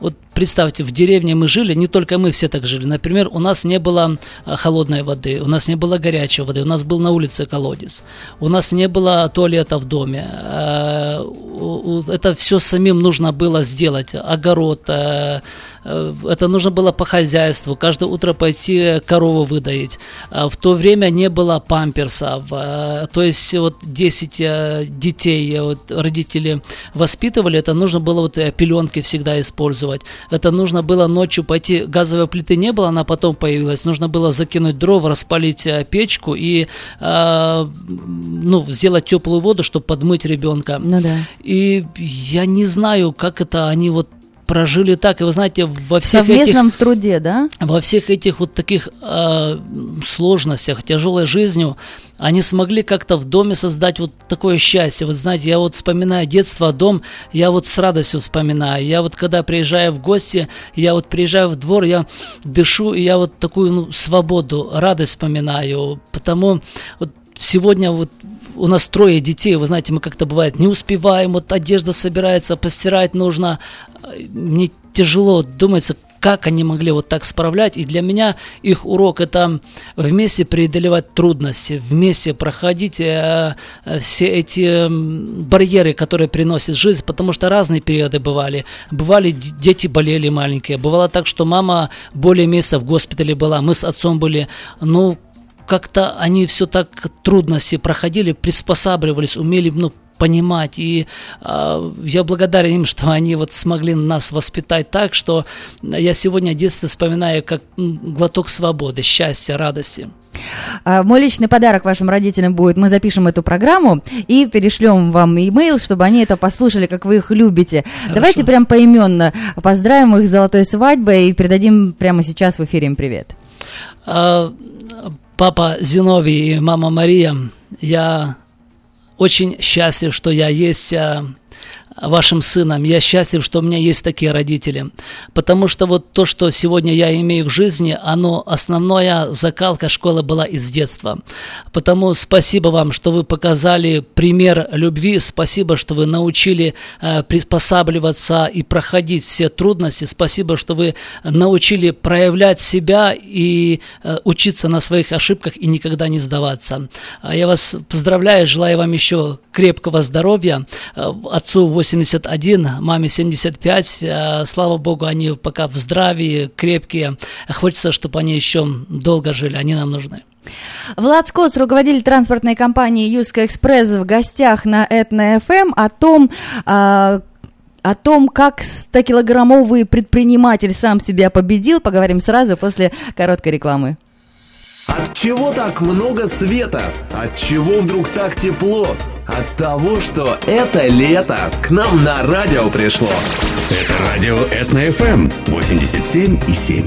Вот представьте, в деревне мы жили, не только мы все так жили. Например, у нас не было а, холодной воды, у нас не было горячей воды, у нас был на улице колодец, у нас не было туалета в доме. Э, у- Это все самим нужно было сделать. Огород, э, э, это нужно было по хозяйству, каждое утро пойти корову выдаить. А В то время не было памперсов, э, то есть вот 10 э, детей э, вот родители воспитывали, это нужно было вот э, пеленки всегда использовать. Это нужно было ночью пойти, газовой плиты не было, она потом появилась, нужно было закинуть дров, распалить э, печку и э, ну, сделать теплую воду, чтобы подмыть ребенка. Ну да. И я не знаю, как это они вот прожили так. И вы знаете, во всех этих совместном труде, да? во всех этих вот таких э, сложностях, тяжелой жизнью, они смогли как-то в доме создать вот такое счастье. Вот знаете, я вот вспоминаю детство, дом, я вот с радостью вспоминаю. Я вот когда приезжаю в гости, я вот приезжаю в двор, я дышу, и я вот такую ну, свободу, радость вспоминаю. Потому вот сегодня вот у нас трое детей, вы знаете, мы как-то бывает не успеваем, вот одежда собирается, постирать нужно. Мне тяжело думается, как они могли вот так справлять. И для меня их урок это вместе преодолевать трудности, вместе проходить э, э, все эти барьеры, которые приносит жизнь, потому что разные периоды бывали. Бывали дети болели маленькие, бывало так, что мама более месяца в госпитале была, мы с отцом были, ну, как-то они все так трудности проходили, приспосабливались, умели ну, понимать. И э, я благодарен им, что они вот смогли нас воспитать так, что я сегодня детство вспоминаю как глоток свободы, счастья, радости. А, мой личный подарок вашим родителям будет, мы запишем эту программу и перешлем вам имейл, чтобы они это послушали, как вы их любите. Хорошо. Давайте прям поименно поздравим их с золотой свадьбой и передадим прямо сейчас в эфире им привет. А, папа Зиновий и мама Мария, я очень счастлив, что я есть а, вашим сыном. Я счастлив, что у меня есть такие родители. Потому что вот то, что сегодня я имею в жизни, оно основная закалка школы была из детства. Потому спасибо вам, что вы показали пример любви. Спасибо, что вы научили э, приспосабливаться и проходить все трудности. Спасибо, что вы научили проявлять себя и э, учиться на своих ошибках и никогда не сдаваться. А я вас поздравляю, желаю вам еще крепкого здоровья. Э, отцу 81, маме 75. Э, слава богу, они пока в здравии, крепкие. Хочется, чтобы они еще долго жили, они нам нужны. Влад Скотс, руководитель транспортной компании «Юска Экспресс» в гостях на Этно-ФМ о том, а, о том, как 100-килограммовый предприниматель сам себя победил, поговорим сразу после короткой рекламы. От чего так много света? От чего вдруг так тепло? От того, что это лето к нам на радио пришло. Это радио Этно-ФМ 87 и 7.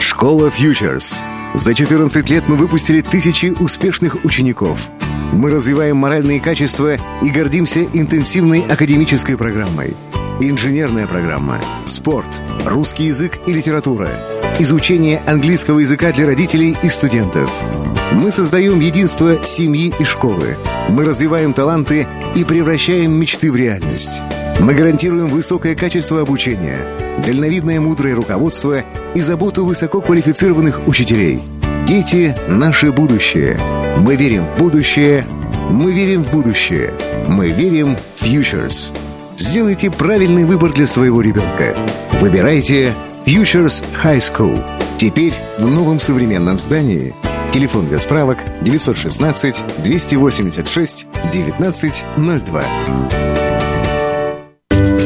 Школа Futures. За 14 лет мы выпустили тысячи успешных учеников. Мы развиваем моральные качества и гордимся интенсивной академической программой – инженерная программа, спорт, русский язык и литература, изучение английского языка для родителей и студентов. Мы создаем единство семьи и школы. Мы развиваем таланты и превращаем мечты в реальность. Мы гарантируем высокое качество обучения, дальновидное мудрое руководство и заботу высококвалифицированных учителей. Дети – наше будущее. Мы верим в будущее. Мы верим в будущее. Мы верим в Futures. Сделайте правильный выбор для своего ребенка. Выбирайте Futures High School. Теперь в новом современном здании. Телефон для справок 916 286 1902.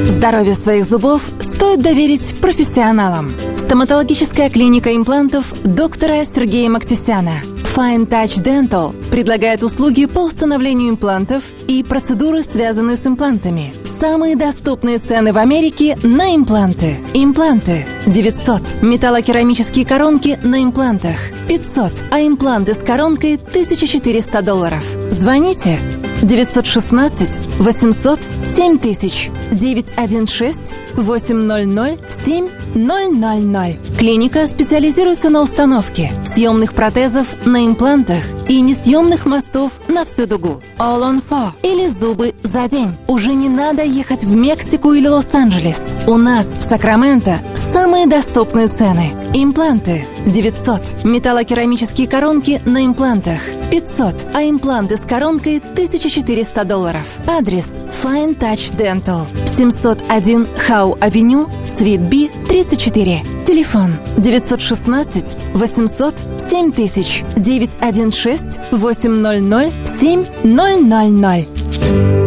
Здоровье своих зубов стоит доверить профессионалам. Стоматологическая клиника имплантов доктора Сергея Мактисяна – Fine Touch Dental предлагает услуги по установлению имплантов и процедуры, связанные с имплантами. Самые доступные цены в Америке на импланты. Импланты 900. Металлокерамические коронки на имплантах 500. А импланты с коронкой 1400 долларов. Звоните 916 800 7000 916 800 7000. Клиника специализируется на установке съемных протезов на имплантах и несъемных мостов на всю дугу. All on four или зубы за день. Уже не надо ехать в Мексику или Лос-Анджелес. У нас в Сакраменто самые доступные цены. Импланты 900. Металлокерамические коронки на имплантах 500. А импланты с коронкой 1400 долларов. Адрес Fine Touch Dental 701 Хау Авеню, Свит Би, 34. Телефон 916 800 7000 916 800 7000.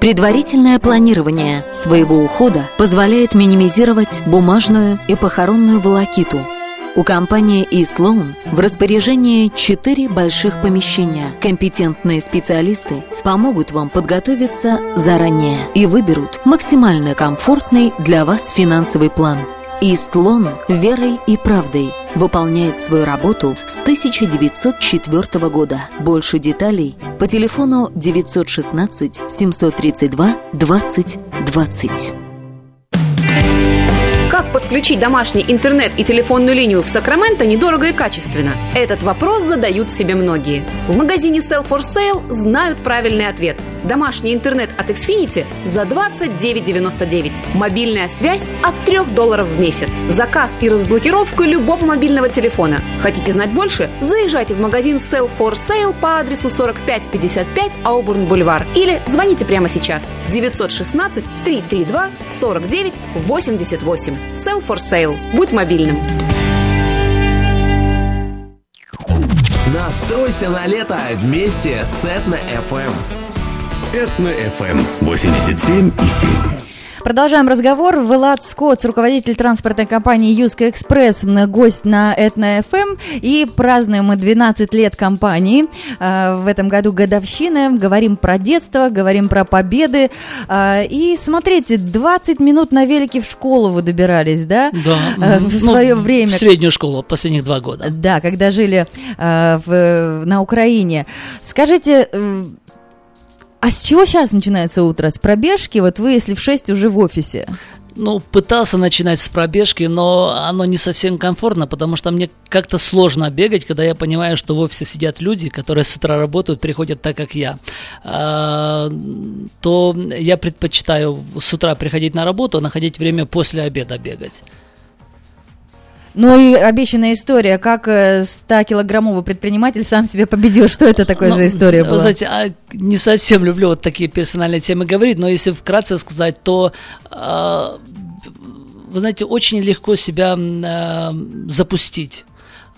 Предварительное планирование своего ухода позволяет минимизировать бумажную и похоронную волокиту – у компании eSloan в распоряжении четыре больших помещения. Компетентные специалисты помогут вам подготовиться заранее и выберут максимально комфортный для вас финансовый план. Истлон верой и правдой выполняет свою работу с 1904 года. Больше деталей по телефону 916 732 2020. Подключить домашний интернет и телефонную линию в Сакраменто недорого и качественно? Этот вопрос задают себе многие. В магазине Sell for Sale знают правильный ответ. Домашний интернет от Xfinity за 29,99. Мобильная связь от 3 долларов в месяц. Заказ и разблокировка любого мобильного телефона. Хотите знать больше? Заезжайте в магазин Sell for Sale по адресу 4555 Аубурн Бульвар или звоните прямо сейчас 916 332 49 88. Sell for Sale. Будь мобильным. Настройся на лето вместе с Этно FM. Этно FM 87 и 7. Продолжаем разговор. Влад Скотт, руководитель транспортной компании Юска Экспресс, гость на Этно ФМ. И празднуем мы 12 лет компании. А, в этом году годовщина. Говорим про детство, говорим про победы. А, и смотрите, 20 минут на велике в школу вы добирались, да? Да. А, В Ну, свое время. В среднюю школу последних два года. Да, когда жили на Украине. Скажите, э, а с чего сейчас начинается утро? С пробежки? Вот вы, если в 6 уже в офисе. Ну, пытался начинать с пробежки, но оно не совсем комфортно, потому что мне как-то сложно бегать, когда я понимаю, что в офисе сидят люди, которые с утра работают, приходят так, как я. А, то я предпочитаю с утра приходить на работу, а находить время после обеда бегать. Ну и обещанная история, как э, 100-килограммовый предприниматель сам себя победил. Что это такое Ну, за история вы была? знаете, а не совсем люблю вот такие персональные темы говорить, но если вкратце сказать, то а, вы знаете, очень легко себя а, запустить.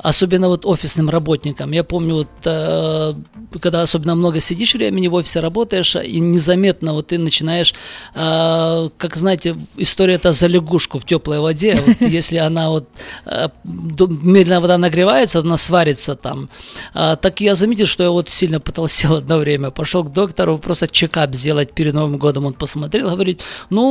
Особенно вот офисным работникам. Я помню, вот э, когда особенно много сидишь времени в офисе, работаешь, и незаметно вот ты начинаешь, э, как знаете, история это за лягушку в теплой воде. Вот если она вот э, медленно вода нагревается, она сварится там. А, так я заметил, что я вот сильно потолстел одно время. Пошел к доктору просто чекап сделать перед Новым годом. Он посмотрел, говорит, ну,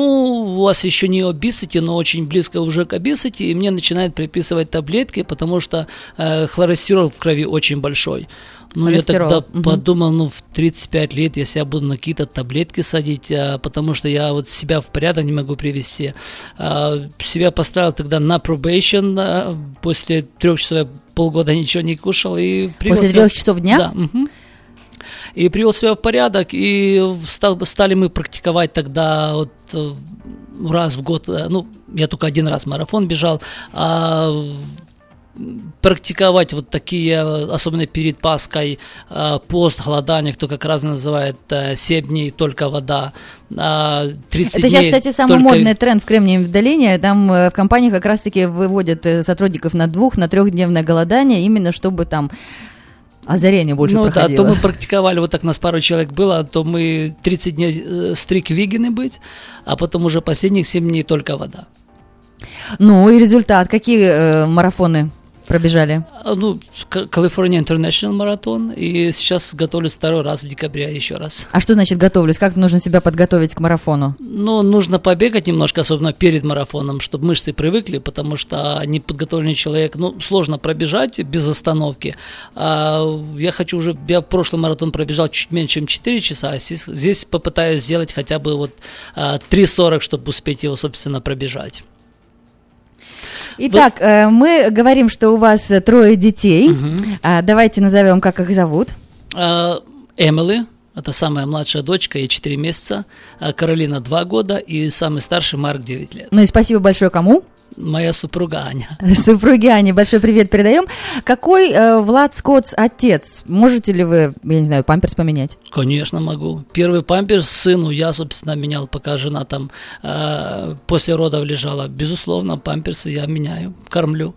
у вас еще не obesity, но очень близко уже к obesity, и мне начинает приписывать таблетки, потому что э, в крови очень большой. Ну, я тогда мгм. подумал, ну, в 35 лет, я буду на какие-то таблетки садить, а, потому что я вот себя в порядок не могу привести. А, себя поставил тогда на probation, а, после трех часов я полгода ничего не кушал. И привел После себя- трех часов дня? Да. мгм. И привел себя в порядок, и стал, стали мы практиковать тогда вот раз в год, ну, я только один раз марафон бежал, а практиковать вот такие, э, особенно перед Пасхой, э, пост, голодание, кто как раз называет э, 7 дней только вода, а 30 Это сейчас, дней кстати, самый только- модный тренд в Кремниевом долине. Там э, в компании как раз-таки выводят э, сотрудников на двух, на трехдневное голодание, именно чтобы там озарение больше ну, да, проходило. то мы практиковали, вот так нас пару человек было, то мы 30 дней э, стрик веганы быть, а потом уже последних 7 дней только вода. Ну и результат. Какие э, марафоны пробежали? А, Ну, К- California International маратон, и сейчас готовлюсь второй раз в декабре еще раз. А что значит готовлюсь? Как нужно себя подготовить к марафону? Ну, нужно побегать немножко, особенно перед марафоном, чтобы мышцы привыкли, потому что неподготовленный человек, ну, сложно пробежать без остановки. А я хочу уже, я прошлый маратон пробежал чуть меньше, чем 4 часа, а здесь, здесь попытаюсь сделать хотя бы вот а, 3.40, чтобы успеть его, собственно, пробежать. Итак, э, мы говорим, что у вас э, трое детей. А, давайте назовем, как их зовут. А, Эмили, это самая младшая дочка, ей 4 месяца, а Каролина 2 года и самый старший Марк 9 лет. Ну и спасибо большое кому? Моя супруга Аня. Супруге Ане большой привет передаем. Какой э, Влад Скотс отец? Можете ли вы, я не знаю, памперс поменять? Конечно, могу. Первый памперс сыну я, собственно, менял, пока жена там э, после родов лежала. Безусловно, памперсы я меняю, кормлю.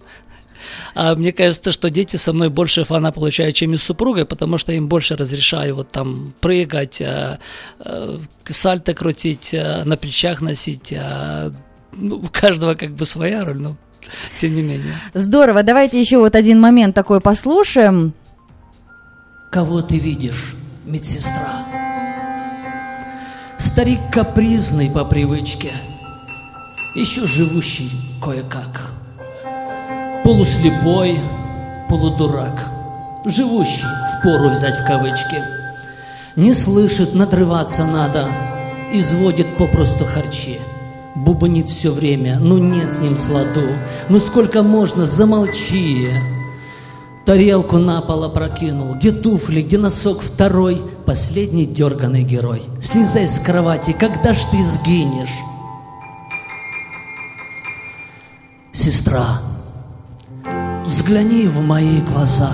А мне кажется, что дети со мной больше фана получают, чем и с супругой, потому что им больше разрешаю вот там прыгать, э, э, сальто крутить, э, на плечах носить. э, ну, у каждого как бы своя роль, но тем не менее. Здорово, давайте еще вот один момент такой послушаем. Кого ты видишь, медсестра? Старик капризный по привычке, еще живущий кое-как. Полуслепой, полудурак, живущий в пору взять в кавычки. Не слышит, надрываться надо, изводит попросту харчи. Бубнит все время, ну нет с ним сладу, ну сколько можно, замолчи. Тарелку на пол опрокинул, где туфли, где носок второй, последний дерганый герой. Слезай с кровати, когда ж ты сгинешь? Сестра, взгляни в мои глаза.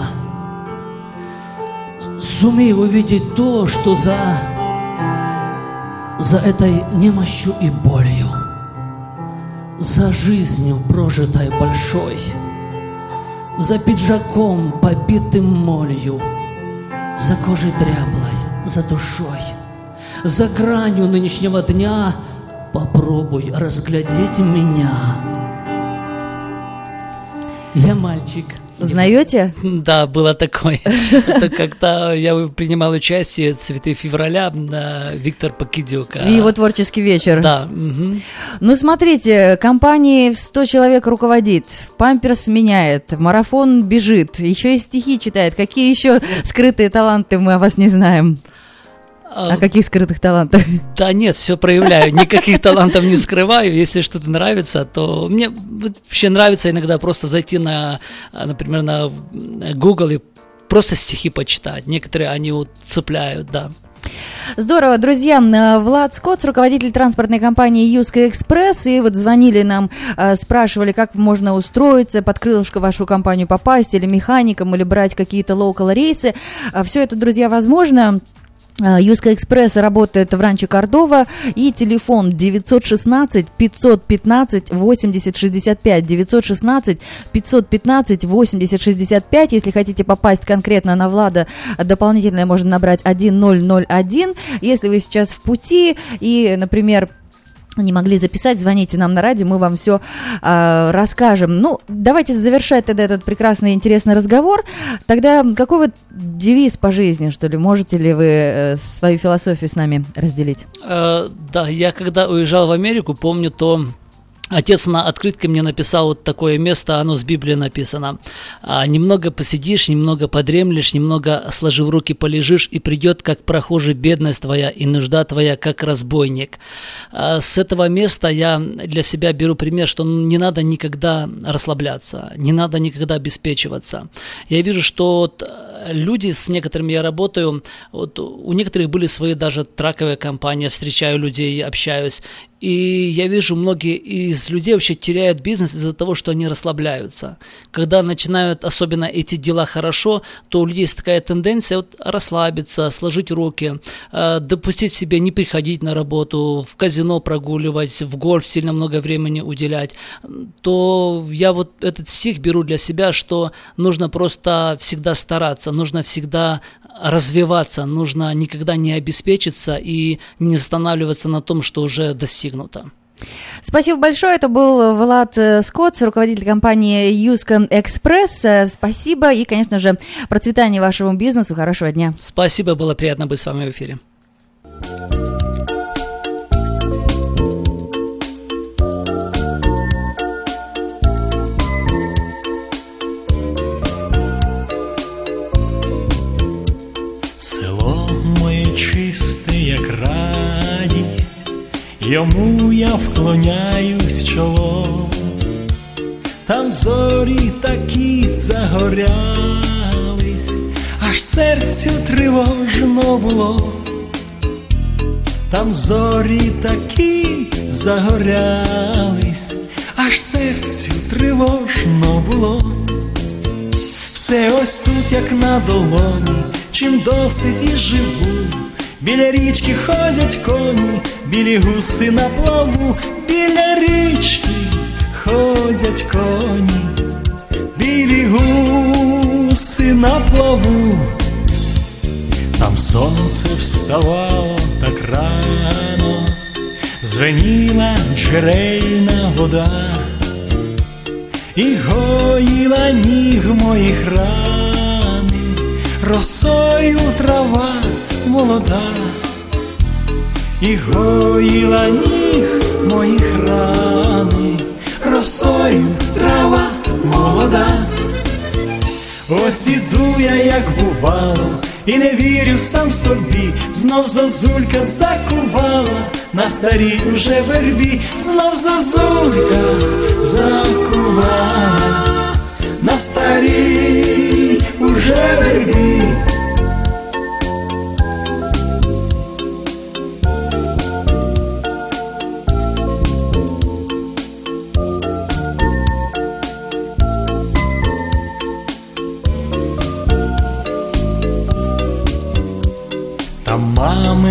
Сумей увидеть то, что за, за этой немощью и болью, за жизнью прожитой большой, за пиджаком, побитым молью, за кожей дряблой, за душой, за гранью нынешнего дня попробуй разглядеть меня. Я мальчик. Узнаете? Да, было такое. Это когда я принимал участие «Цветы февраля» на Виктор Покидюк. И его творческий вечер. Да. Ну, смотрите, компании в 100 человек руководит, памперс меняет, марафон бежит, еще и стихи читает. Какие еще скрытые таланты мы о вас не знаем? О каких скрытых талантах? Да нет, все проявляю, никаких талантов не скрываю. Если что-то нравится, то мне вообще нравится иногда просто зайти на, а, например, на Google и просто стихи почитать. Некоторые они вот цепляют, да. Здорово, друзья. М, Влад Скотт, руководитель транспортной компании Юска Экспресс, и вот звонили нам, э, спрашивали, как можно устроиться, под крылышко вашу компанию попасть, или механиком, или брать какие-то локал рейсы. Все это, друзья, возможно. А, Юска Экспресс работает в Ранче Кордова и телефон 916 515 80 65 916 515 80 65 если хотите попасть конкретно на Влада дополнительно можно набрать 1001 если вы сейчас в пути и например не могли записать, звоните нам на радио, мы вам все а, расскажем. Ну, давайте завершать тогда этот прекрасный интересный разговор. Тогда какой вот девиз по жизни, что ли? Можете ли вы э, свою философию с нами разделить? Э, да, я когда уезжал в Америку, помню то Отец на открытке мне написал вот такое место, оно с Библии написано. А, немного посидишь, немного подремлешь, немного сложив руки полежишь, и придет, как прохожий, бедность твоя, и нужда твоя, как разбойник. А, с этого места я для себя беру пример, что не надо никогда расслабляться, не надо никогда обеспечиваться. Я вижу, что э, люди, с некоторыми я работаю, вот у некоторых были свои даже траковые компании, встречаю людей, общаюсь, и я вижу, многие из людей вообще теряют бизнес из-за того, что они расслабляются. Когда начинают особенно эти дела хорошо, то у людей есть такая тенденция вот расслабиться, сложить руки, э, допустить себе не приходить на работу, в казино прогуливать, в гольф сильно много времени уделять. То я вот этот стих беру для себя, что нужно просто всегда стараться, нужно всегда развиваться, нужно никогда не обеспечиться и не останавливаться на том, что уже достигнуто. Спасибо большое. Это был Влад э, Скотт, руководитель компании Юска Экспресс. Спасибо и, конечно же, процветания вашему бизнесу. Хорошего дня. Спасибо, было приятно быть с вами в эфире. Йому я вклоняюсь чолом, там зорі такі загорялись, аж серцю тривожно було, там зорі такі загорялись, аж серцю тривожно було. Все ось тут, як на долоні, чим досить і живу. Біля річки ходять коні, білі гуси на плаву, біля річки ходять коні, білі гуси на плаву. Там сонце вставало так рано, звеніла джерельна вода. І гоїла ніг моїх ран, росою трава молода, і гоїла ніг моїх рани, росою трава молода. Ось іду я, як бувало, і не вірю сам собі, знов зозулька закувала, на старій уже вербі, знов зозулька закувала, на старій уже вербі.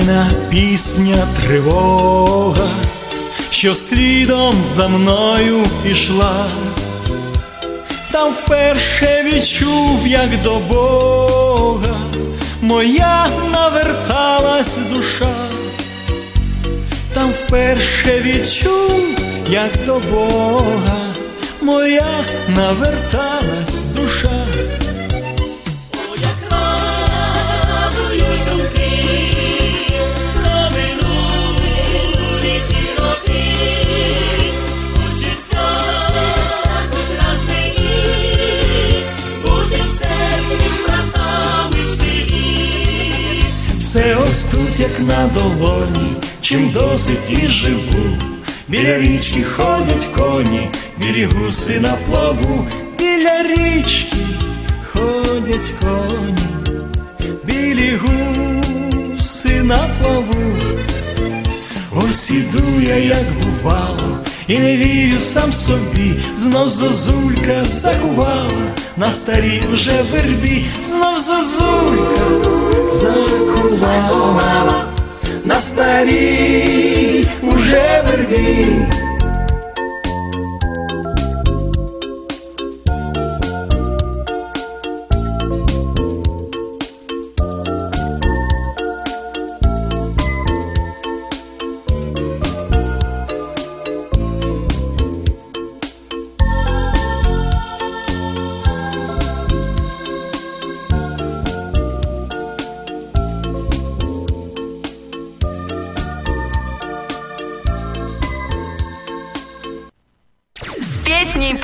Мамина пісня тривога, що слідом за мною пішла, там вперше відчув, як до Бога, моя наверталась душа, там вперше відчув, як до Бога, моя наверталась душа. на долоні, чим досить і живу. Біля річки ходять коні, білі гуси на плаву, біля річки ходять коні, білі гуси на плаву. Ось іду я, як бувало, і не вірю сам собі, знов зозулька закувала, на старій уже вербі, знов зозулька закувала, на старій уже вербі. С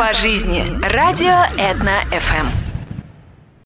по жизни. Радио Этна ФМ.